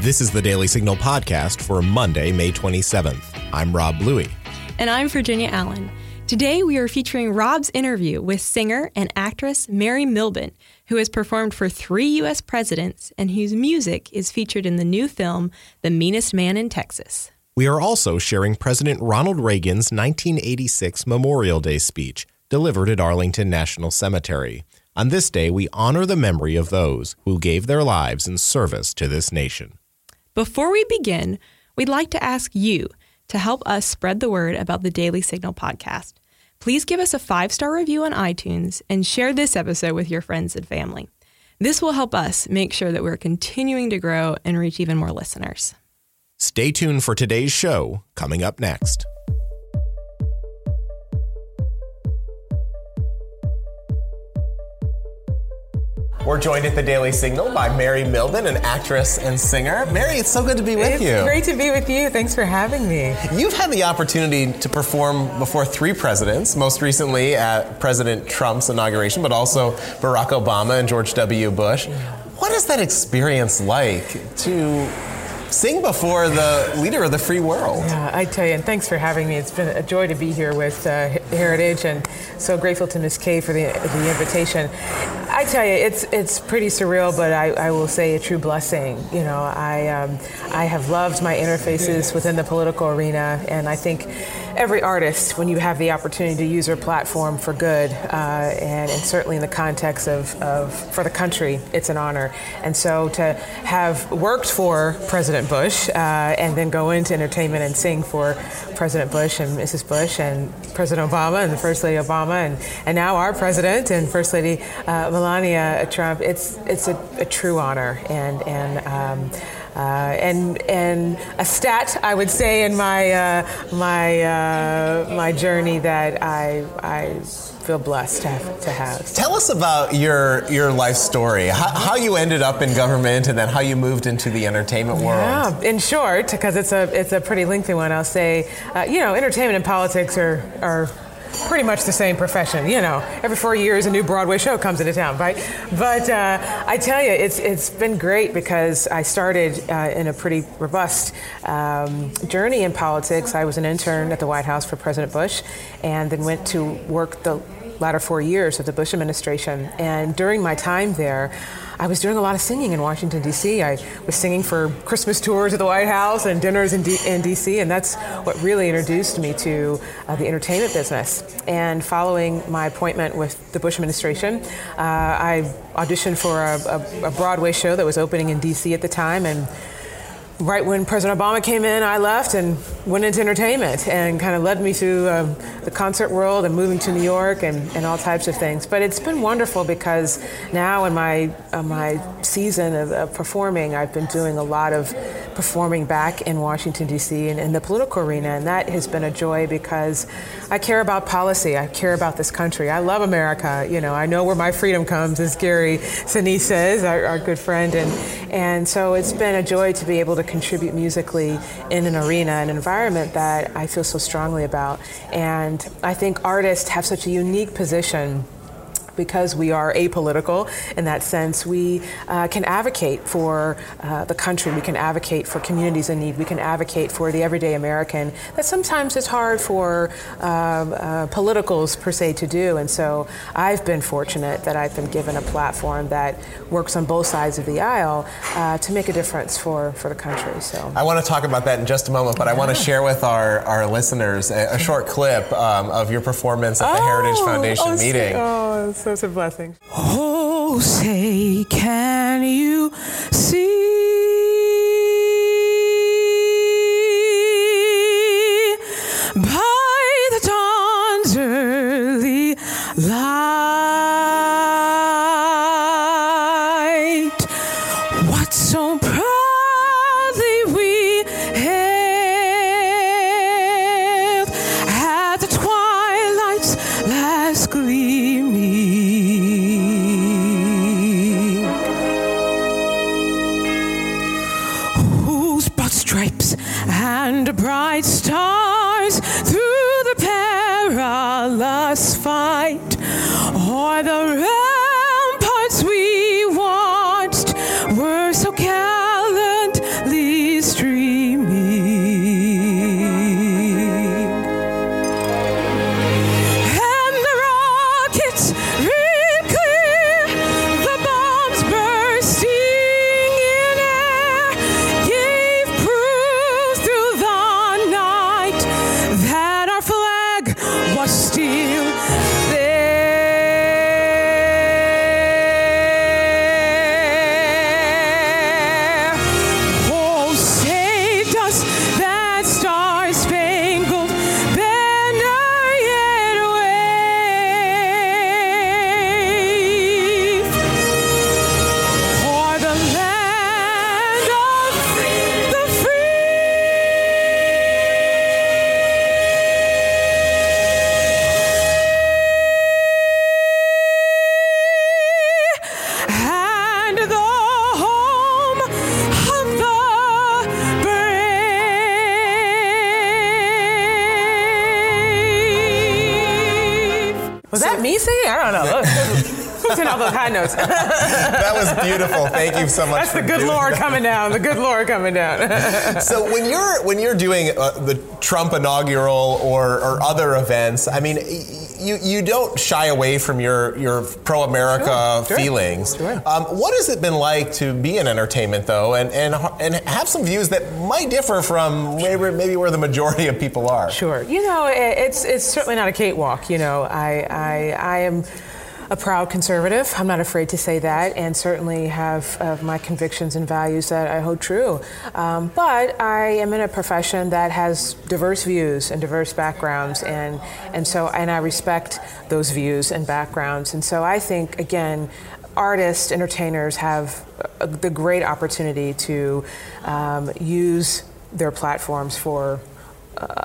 This is the Daily Signal podcast for Monday, May 27th. I'm Rob Bluey. And I'm Virginia Allen. Today we are featuring Rob's interview with singer and actress Mary Millben, who has performed for three U.S. presidents and whose music is featured in the new film The Meanest Man in Texas. We are also sharing President Ronald Reagan's 1986 Memorial Day speech delivered at Arlington National Cemetery. On this day, we honor the memory of those who gave their lives in service to this nation. Before we begin, we'd like to ask you to help us spread the word about the Daily Signal podcast. Please give us a five star review on iTunes and share this episode with your friends and family. This will help us make sure that we're continuing to grow and reach even more listeners. Stay tuned for today's show coming up next. We're joined at the Daily Signal by Mary Millben, an actress and singer. Mary, it's so good to be with it's you. It's great to be with you. Thanks for having me. You've had the opportunity to perform before three presidents, most recently at President Trump's inauguration, but also Barack Obama and George W. Bush. What is that experience like to sing before the leader of the free world. Yeah, I tell you, and thanks for having me. It's been a joy to be here with uh, Heritage, and so grateful to Miss Kay for the, the invitation. I tell you, it's it's pretty surreal, but I, I will say a true blessing. You know, I um, I have loved my interfaces within the political arena, and I think every artist, when you have the opportunity to use your platform for good, uh, and, and, certainly in the context of, of for the country, it's an honor. And so to have worked for President Bush uh, and then go into entertainment and sing for President Bush and Mrs. Bush and President Obama and the First Lady Obama and, and now our president and First Lady uh, Melania Trump, it's it's a, a true honor and and. Um, uh, and and a stat I would say in my uh, my uh, my journey that I I feel blessed to have, to have. Tell us about your your life story. How, how, you ended up in government, and then how you moved into the entertainment world. Yeah, in short, because it's a it's a pretty lengthy one. I'll say, uh, you know, entertainment and politics are are pretty much the same profession. You know, every four years a new Broadway show comes into town, right? But uh, I tell you, it's it's been great because I started uh, in a pretty robust um, journey in politics. I was an intern at the White House for President Bush, and then went to work the latter four years of the Bush administration. And during my time there. I was doing a lot of singing in Washington, D.C. I was singing for Christmas tours at the White House and dinners in, D- in D.C., and that's what really introduced me to uh, the entertainment business. And following my appointment with the Bush administration, uh, I auditioned for a, a, a Broadway show that was opening in D.C. at the time, and right when President Obama came in, I left and went into entertainment and kind of led me through um, the concert world and moving to New York and, and all types of things. But it's been wonderful because now in my uh, my season of, of, performing, I've been doing a lot of performing back in Washington D.C. and in the political arena, and that has been a joy because I care about policy. I care about this country. I love America. You know, I know where my freedom comes, as Gary Sinise says, our, our good friend, and and so it's been a joy to be able to contribute musically in an arena, an environment that I feel so strongly about. And I think artists have such a unique position because we are apolitical in that sense, we uh, can advocate for uh, the country, we can advocate for communities in need, we can advocate for the everyday American that sometimes is hard for uh, uh, politicals per se to do. And so I've been fortunate that I've been given a platform that works on both sides of the aisle uh, to make a difference for, for the country. So I want to talk about that in just a moment, but yeah. I want to share with our, our listeners a, a short clip um, of your performance at the oh, Heritage Foundation oh, meeting. Oh, it's a blessing. Oh, say, can you notes? that was beautiful. Thank you so much. That's the good Lord that. coming down. The good Lord coming down. so when you're when you're doing uh, the Trump inaugural or, or other events, I mean, you you don't shy away from your your pro America sure, feelings. Sure. Um, what has it been like to be in entertainment though, and and and have some views that might differ from maybe, maybe where the majority of people are? Sure. You know, it's it's certainly not a cakewalk. You know, I I, I am a proud conservative. I'm not afraid to say that, and certainly have uh, my convictions and values that I hold true. Um, but I am in a profession that has diverse views and diverse backgrounds, and and so and I respect those views and backgrounds. And so I think again, artists, entertainers have a, the great opportunity to um, use their platforms for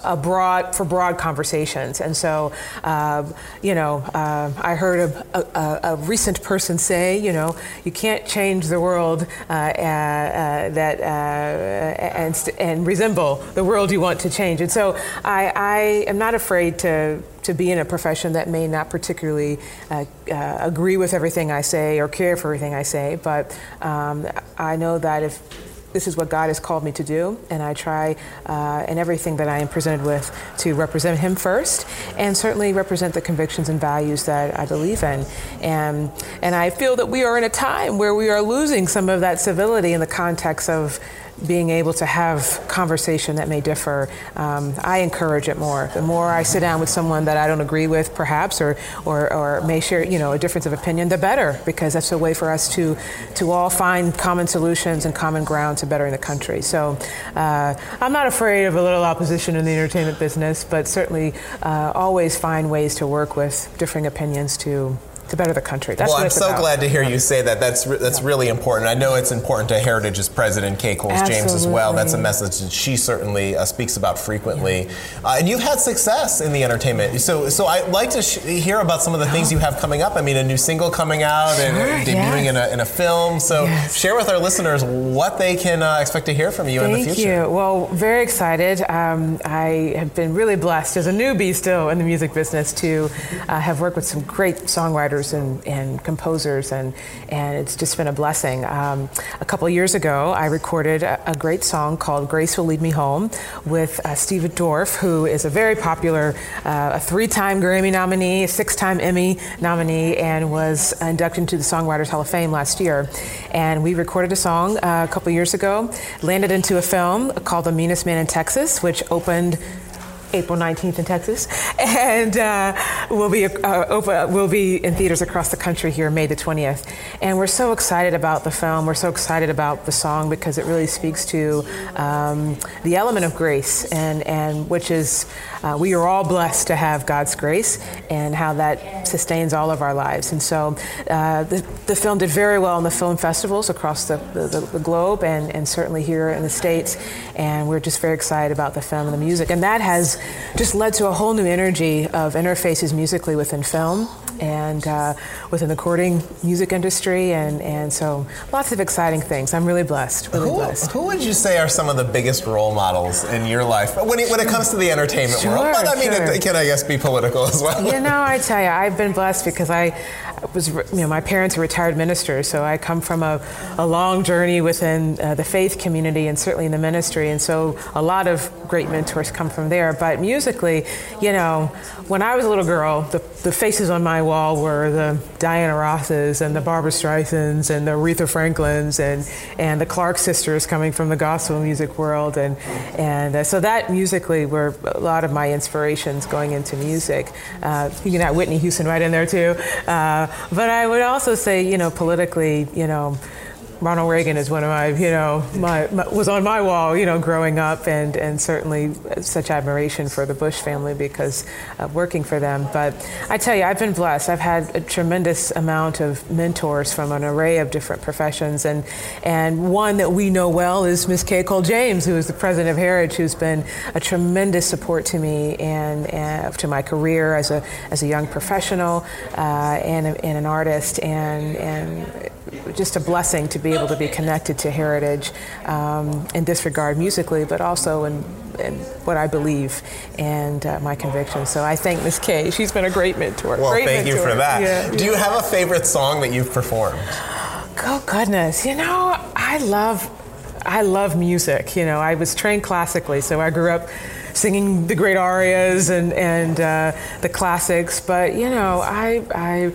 a broad for broad conversations. And so, uh, you know, uh, I heard a, a, a, recent person say, you know, you can't change the world uh, uh, uh that uh, and, and resemble the world you want to change. And so, I, I am not afraid to to be in a profession that may not particularly uh, uh, agree with everything I say or care for everything I say, but um, I know that if this is what God has called me to do, and I try uh, in everything that I am presented with to represent Him first, and certainly represent the convictions and values that I believe in. And and I feel that we are in a time where we are losing some of that civility in the context of being able to have conversation that may differ, um, I encourage it more. The more I sit down with someone that I don't agree with, perhaps, or, or, or may share, you know, a difference of opinion, the better, because that's a way for us to, to all find common solutions and common ground to bettering the country. So uh, I'm not afraid of a little opposition in the entertainment business, but certainly uh, always find ways to work with differing opinions to to better the country. That's well, I'm so about. glad to hear you say that. That's re- that's really important. I know it's important to Heritage's president, Kay Coles James, as well. That's a message that she certainly uh, speaks about frequently. Yeah. Uh, and you've had success in the entertainment. So so I'd like to sh- hear about some of the things you have coming up. I mean, a new single coming out sure, and debuting yes. in, a, in a film. So yes. share with our listeners what they can uh, expect to hear from you Thank in the future. Thank you. Well, very excited. Um, I have been really blessed as a newbie still in the music business to uh, have worked with some great songwriters and, and composers, and, and it's just been a blessing. Um, a couple years ago, I recorded a, a, great song called Grace Will Lead Me Home with uh, Steve Dorff, who is a very popular, uh, a three time Grammy nominee, a six time Emmy nominee, and was inducted into the Songwriters Hall of Fame last year. And we recorded a song uh, a couple years ago, landed into a film called The Meanest Man in Texas, which opened April 19th in Texas, and uh, we'll be uh, open, we'll be in theaters across the country here May the 20th. And we're so excited about the film. We're so excited about the song because it really speaks to um, the element of grace, and and which is uh, we are all blessed to have God's grace, and how that sustains all of our lives. And so uh, the, the film did very well in the film festivals across the, the, the globe, and and certainly here in the states. And we're just very excited about the film and the music, and that has just led to a whole new energy of interfaces musically within film and uh, within the recording music industry, and, and so lots of exciting things. I'm really blessed, really who, blessed. Who would you say are some of the biggest role models in your life when it, when it comes to the entertainment sure, world? But I mean, sure. it can I guess be political as well. You know, I tell you, I've been blessed because I was, you know, my parents are retired ministers, so I come from a, a long journey within uh, the faith community and certainly in the ministry, and so a lot of great mentors come from there. But musically, you know, when I was a little girl, the, the faces on my wall were the Diana Rosses and the Barbara Streisands and the Aretha Franklins and, and the Clark sisters coming from the gospel music world. And, and uh, so that musically were a lot of my inspirations going into music. Uh, you add Whitney Houston right in there too. Uh, but I would also say, you know, politically, you know, Ronald Reagan is one of my, you know, my, my, was on my wall, you know, growing up, and and certainly such admiration for the Bush family because of working for them. But I tell you, I've been blessed. I've had a tremendous amount of mentors from an array of different professions, and and one that we know well is Miss Kay Coles James, who is the president of Heritage, who's been a tremendous support to me and, and to my career as a as a young professional uh, and, and an artist, and and just a blessing to be able to be connected to heritage um, in this regard musically, but also in and what I believe and uh, my convictions. So I thank Miss Kay. She's been a great mentor. Well, great thank mentor. you for that. Yeah, Do you have a favorite song that you've performed? Oh goodness, you know, I love, I love music. You know, I was trained classically, so I grew up singing the great arias and and uh, the classics. But you know, I I.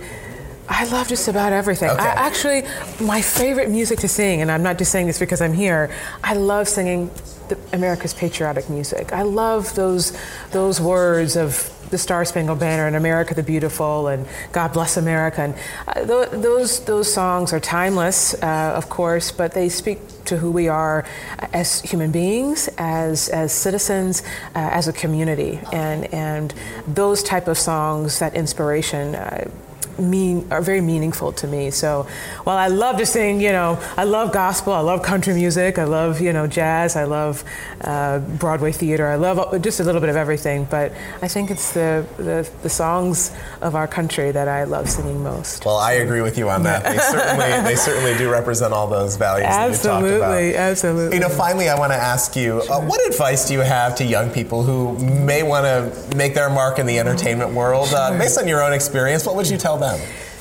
I love just about everything. Okay. I actually, my favorite music to sing, and I'm not just saying this because I'm here. I love singing the, America's patriotic music. I love those those words of the Star Spangled Banner and America the Beautiful and God Bless America. And uh, th- those those songs are timeless, uh, of course, but they speak to who we are as human beings, as as citizens, uh, as a community, and and those type of songs, that inspiration. Uh, mean are very meaningful to me. So while I love to sing, you know, I love gospel, I love country music, I love you know jazz, I love uh, Broadway theater, I love just a little bit of everything. But I think it's the, the the songs of our country that I love singing most. Well, I agree with you on that. They certainly, they certainly do represent all those values that you talked about. absolutely. You know, finally, I want to ask you, uh, what advice do you have to young people who may want to make their mark in the entertainment world? Uh, based on your own experience, what would you tell them?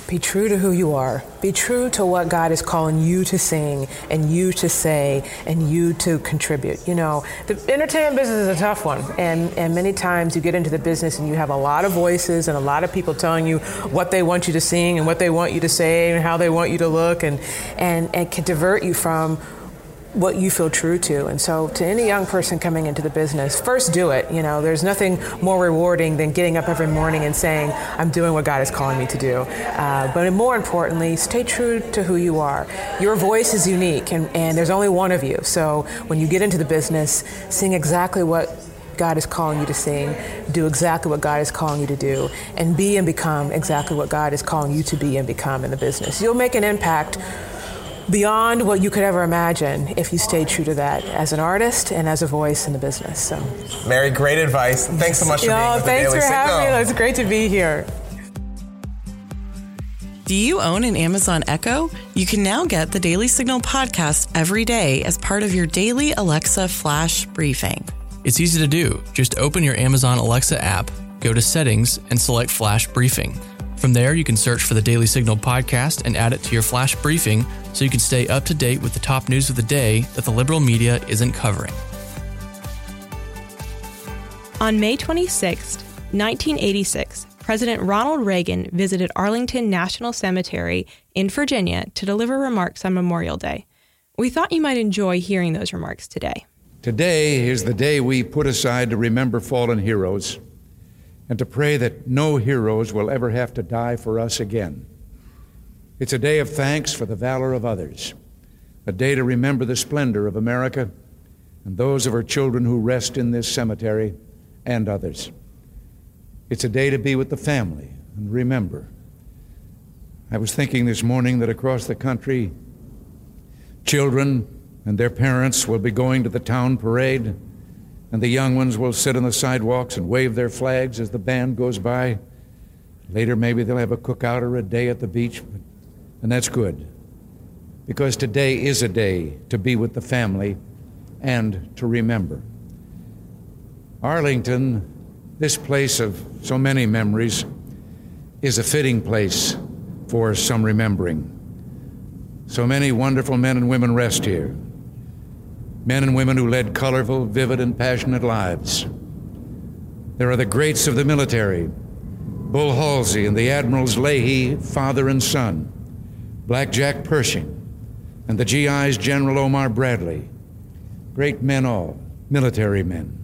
Be true to who you are. Be true to what God is calling you to sing and you to say and you to contribute. You know, the entertainment business is a tough one. And, and many times you get into the business and you have a lot of voices and a lot of people telling you what they want you to sing and what they want you to say and how they want you to look and, and, and can divert you from what you feel true to. And so, to any young person coming into the business, first do it. You know, there's nothing more rewarding than getting up every morning and saying, I'm doing what God is calling me to do. Uh, but more importantly, stay true to who you are. Your voice is unique, and, and there's only one of you. So, when you get into the business, sing exactly what God is calling you to sing, do exactly what God is calling you to do, and be and become exactly what God is calling you to be and become in the business. You'll make an impact beyond what you could ever imagine if you stay true to that as an artist and as a voice in the business. So, Mary, great advice. Thanks so much for being Yo, with the thanks Daily for having Signal. me. It's great to be here. Do you own an Amazon Echo? You can now get the Daily Signal podcast every day as part of your daily Alexa flash briefing. It's easy to do. Just open your Amazon Alexa app, go to Settings, and select Flash Briefing. From there, you can search for the Daily Signal podcast and add it to your flash briefing so you can stay up to date with the top news of the day that the liberal media isn't covering. On May 26, 1986, President Ronald Reagan visited Arlington National Cemetery in Virginia to deliver remarks on Memorial Day. We thought you might enjoy hearing those remarks today. Today is the day we put aside to remember fallen heroes and to pray that no heroes will ever have to die for us again. It's a day of thanks for the valor of others, a day to remember the splendor of America and those of her children who rest in this cemetery and others. It's a day to be with the family and remember. I was thinking this morning that across the country, children and their parents will be going to the town parade, and the young ones will sit on the sidewalks and wave their flags as the band goes by. Later, maybe they'll have a cookout or a day at the beach, and that's good. Because today is a day to be with the family and to remember. Arlington, this place of so many memories, is a fitting place for some remembering. So many wonderful men and women rest here. Men and women who led colorful, vivid, and passionate lives. There are the greats of the military Bull Halsey and the Admirals Leahy, father and son, Black Jack Pershing, and the GI's General Omar Bradley. Great men all, military men.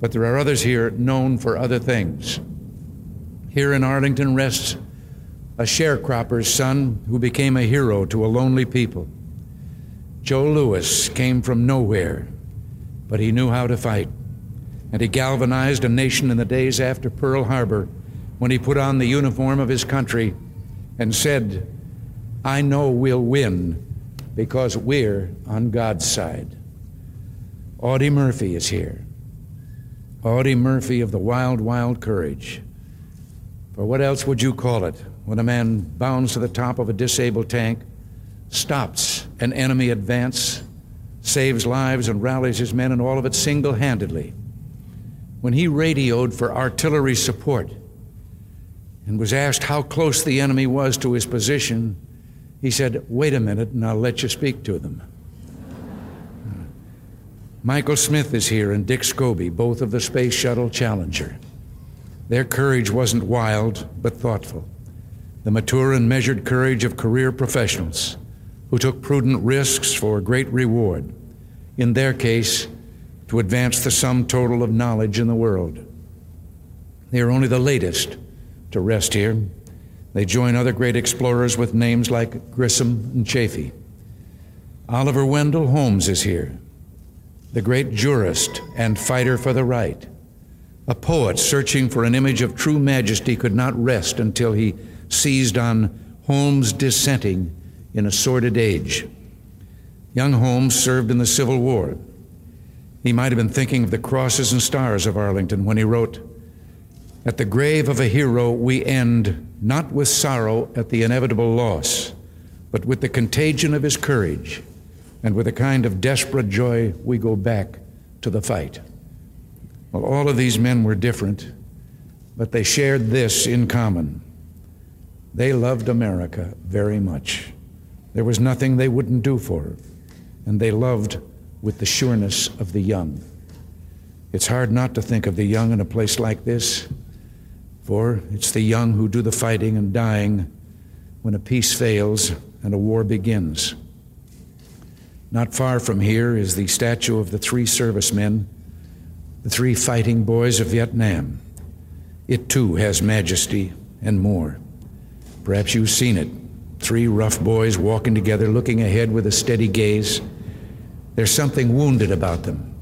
But there are others here known for other things. Here in Arlington rests a sharecropper's son who became a hero to a lonely people. Joe Louis came from nowhere, but he knew how to fight. And he galvanized a nation in the days after Pearl Harbor when he put on the uniform of his country and said, I know we'll win because we're on God's side. Audie Murphy is here. Audie Murphy of the Wild, Wild Courage. For what else would you call it when a man bounds to the top of a disabled tank, stops an enemy advance, saves lives and rallies his men, and all of it single handedly. When he radioed for artillery support and was asked how close the enemy was to his position, he said, Wait a minute, and I'll let you speak to them. Michael Smith is here and Dick Scobee, both of the Space Shuttle Challenger. Their courage wasn't wild, but thoughtful. The mature and measured courage of career professionals who took prudent risks for a great reward, in their case, to advance the sum total of knowledge in the world. They are only the latest to rest here. They join other great explorers with names like Grissom and Chaffee. Oliver Wendell Holmes is here the great jurist and fighter for the right. A poet searching for an image of true majesty could not rest until he seized on Holmes dissenting in a sordid age. Young Holmes served in the Civil War. He might have been thinking of the crosses and stars of Arlington when he wrote, At the grave of a hero, we end not with sorrow at the inevitable loss, but with the contagion of his courage and with a kind of desperate joy, we go back to the fight. Well, all of these men were different, but they shared this in common. They loved America very much. There was nothing they wouldn't do for her, and they loved with the sureness of the young. It's hard not to think of the young in a place like this, for it's the young who do the fighting and dying when a peace fails and a war begins. Not far from here is the statue of the three servicemen, the three fighting boys of Vietnam. It too has majesty and more. Perhaps you've seen it. Three rough boys walking together, looking ahead with a steady gaze. There's something wounded about them,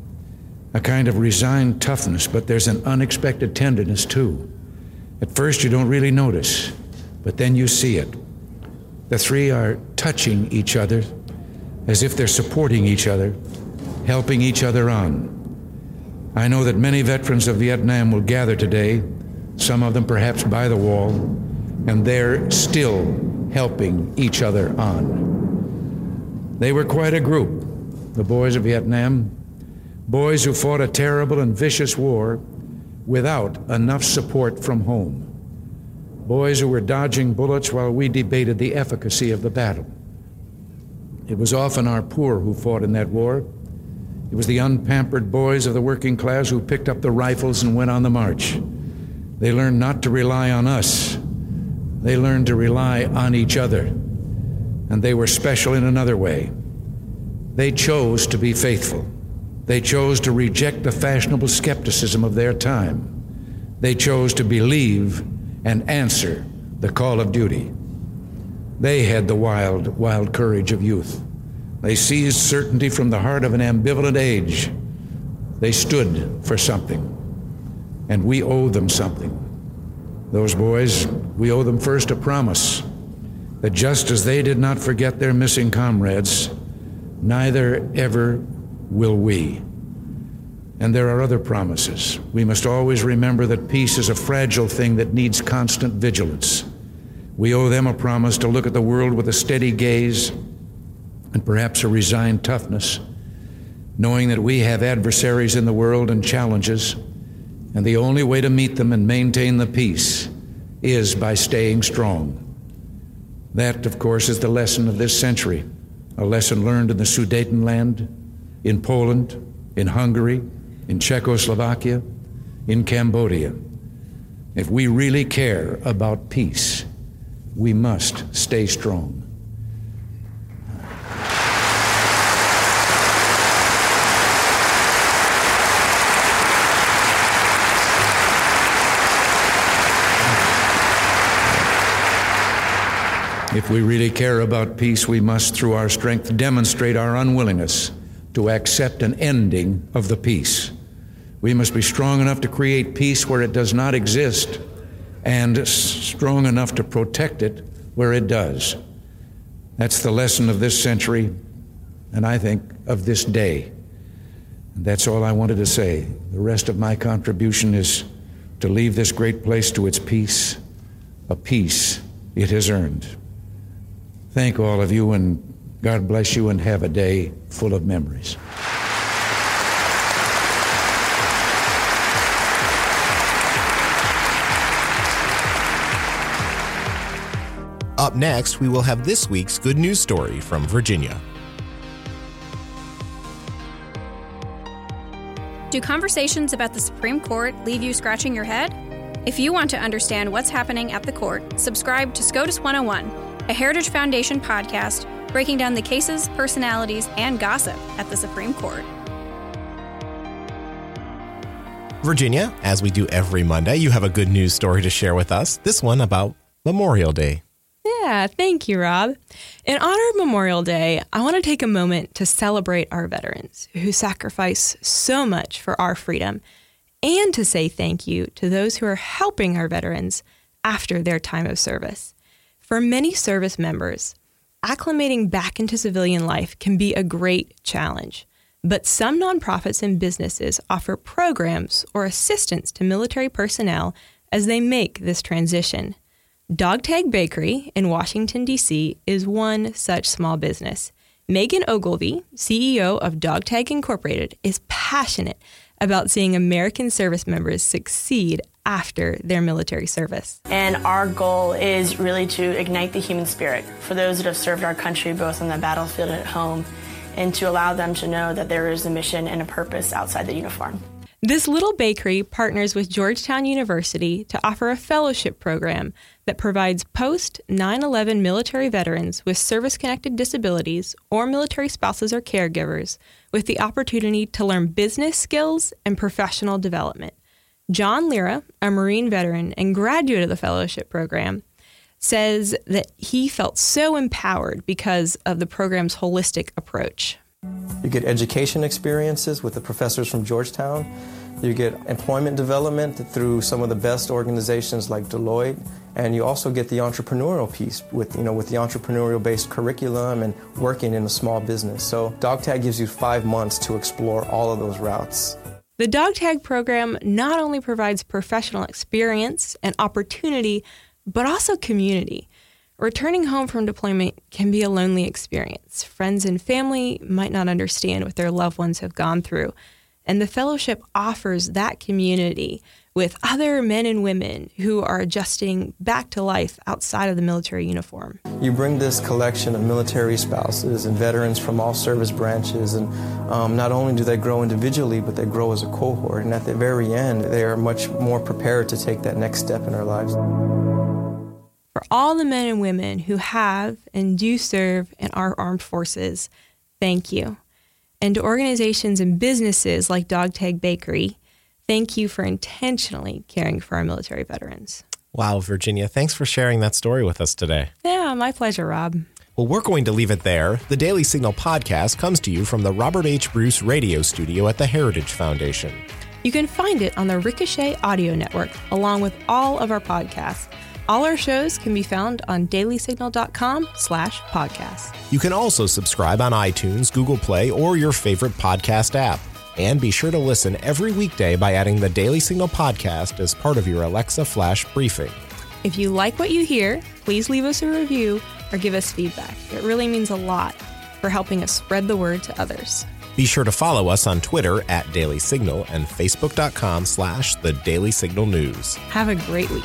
a kind of resigned toughness, but there's an unexpected tenderness too. At first, you don't really notice, but then you see it. The three are touching each other as if they're supporting each other, helping each other on. I know that many veterans of Vietnam will gather today, some of them perhaps by the wall, and they're still helping each other on. They were quite a group, the boys of Vietnam, boys who fought a terrible and vicious war without enough support from home, boys who were dodging bullets while we debated the efficacy of the battle. It was often our poor who fought in that war. It was the unpampered boys of the working class who picked up the rifles and went on the march. They learned not to rely on us, they learned to rely on each other. And they were special in another way. They chose to be faithful. They chose to reject the fashionable skepticism of their time. They chose to believe and answer the call of duty. They had the wild, wild courage of youth. They seized certainty from the heart of an ambivalent age. They stood for something, and we owe them something. Those boys, we owe them first a promise that just as they did not forget their missing comrades, neither ever will we. And there are other promises. We must always remember that peace is a fragile thing that needs constant vigilance. We owe them a promise to look at the world with a steady gaze and perhaps a resigned toughness, knowing that we have adversaries in the world and challenges, and the only way to meet them and maintain the peace is by staying strong. That, of course, is the lesson of this century, a lesson learned in the Sudetenland, in Poland, in Hungary, in Czechoslovakia, in Cambodia. If we really care about peace, we must stay strong. If we really care about peace, we must, through our strength, demonstrate our unwillingness to accept an ending of the peace. We must be strong enough to create peace where it does not exist and strong enough to protect it where it does. That's the lesson of this century, and I think of this day. And that's all I wanted to say. The rest of my contribution is to leave this great place to its peace, a peace it has earned. Thank all of you, and God bless you and have a day full of memories. Up next, we will have this week's good news story from Virginia. Do conversations about the Supreme Court leave you scratching your head? If you want to understand what's happening at the court, subscribe to SCOTUS 101, a Heritage Foundation podcast breaking down the cases, personalities, and gossip at the Supreme Court. Virginia, as we do every Monday, you have a good news story to share with us. This one about Memorial Day. Yeah, thank you, Rob. In honor of Memorial Day, I want to take a moment to celebrate our veterans who sacrifice so much for our freedom and to say thank you to those who are helping our veterans after their time of service. For many service members, acclimating back into civilian life can be a great challenge, but some nonprofits and businesses offer programs or assistance to military personnel as they make this transition. Dogtag Bakery in Washington, D.C. is one such small business. Megan Ogilvy, CEO of Dogtag Incorporated, is passionate about seeing American service members succeed after their military service. And our goal is really to ignite the human spirit for those that have served our country both on the battlefield and at home, and to allow them to know that there is a mission and a purpose outside the uniform. This little bakery partners with Georgetown University to offer a fellowship program that provides post 9 11 military veterans with service connected disabilities or military spouses or caregivers with the opportunity to learn business skills and professional development. John Lira, a Marine veteran and graduate of the fellowship program, says that he felt so empowered because of the program's holistic approach. You get education experiences with the professors from Georgetown. You get employment development through some of the best organizations like Deloitte, and you also get the entrepreneurial piece with you know with the entrepreneurial-based curriculum and working in a small business. So DogTag gives you five months to explore all of those routes. The dog tag program not only provides professional experience and opportunity, but also community. Returning home from deployment can be a lonely experience. Friends and family might not understand what their loved ones have gone through. And the fellowship offers that community with other men and women who are adjusting back to life outside of the military uniform. You bring this collection of military spouses and veterans from all service branches, and um, not only do they grow individually, but they grow as a cohort. And at the very end, they are much more prepared to take that next step in their lives. For all the men and women who have and do serve in our armed forces, thank you. And to organizations and businesses like Dogtag Bakery, thank you for intentionally caring for our military veterans. Wow, Virginia, thanks for sharing that story with us today. Yeah, my pleasure, Rob. Well, we're going to leave it there. The Daily Signal podcast comes to you from the Robert H. Bruce radio studio at the Heritage Foundation. You can find it on the Ricochet Audio Network, along with all of our podcasts. All our shows can be found on dailysignal.com slash podcast. You can also subscribe on iTunes, Google Play, or your favorite podcast app. And be sure to listen every weekday by adding the Daily Signal podcast as part of your Alexa Flash briefing. If you like what you hear, please leave us a review or give us feedback. It really means a lot for helping us spread the word to others. Be sure to follow us on Twitter at Daily Signal and Facebook.com slash The Daily Signal News. Have a great week.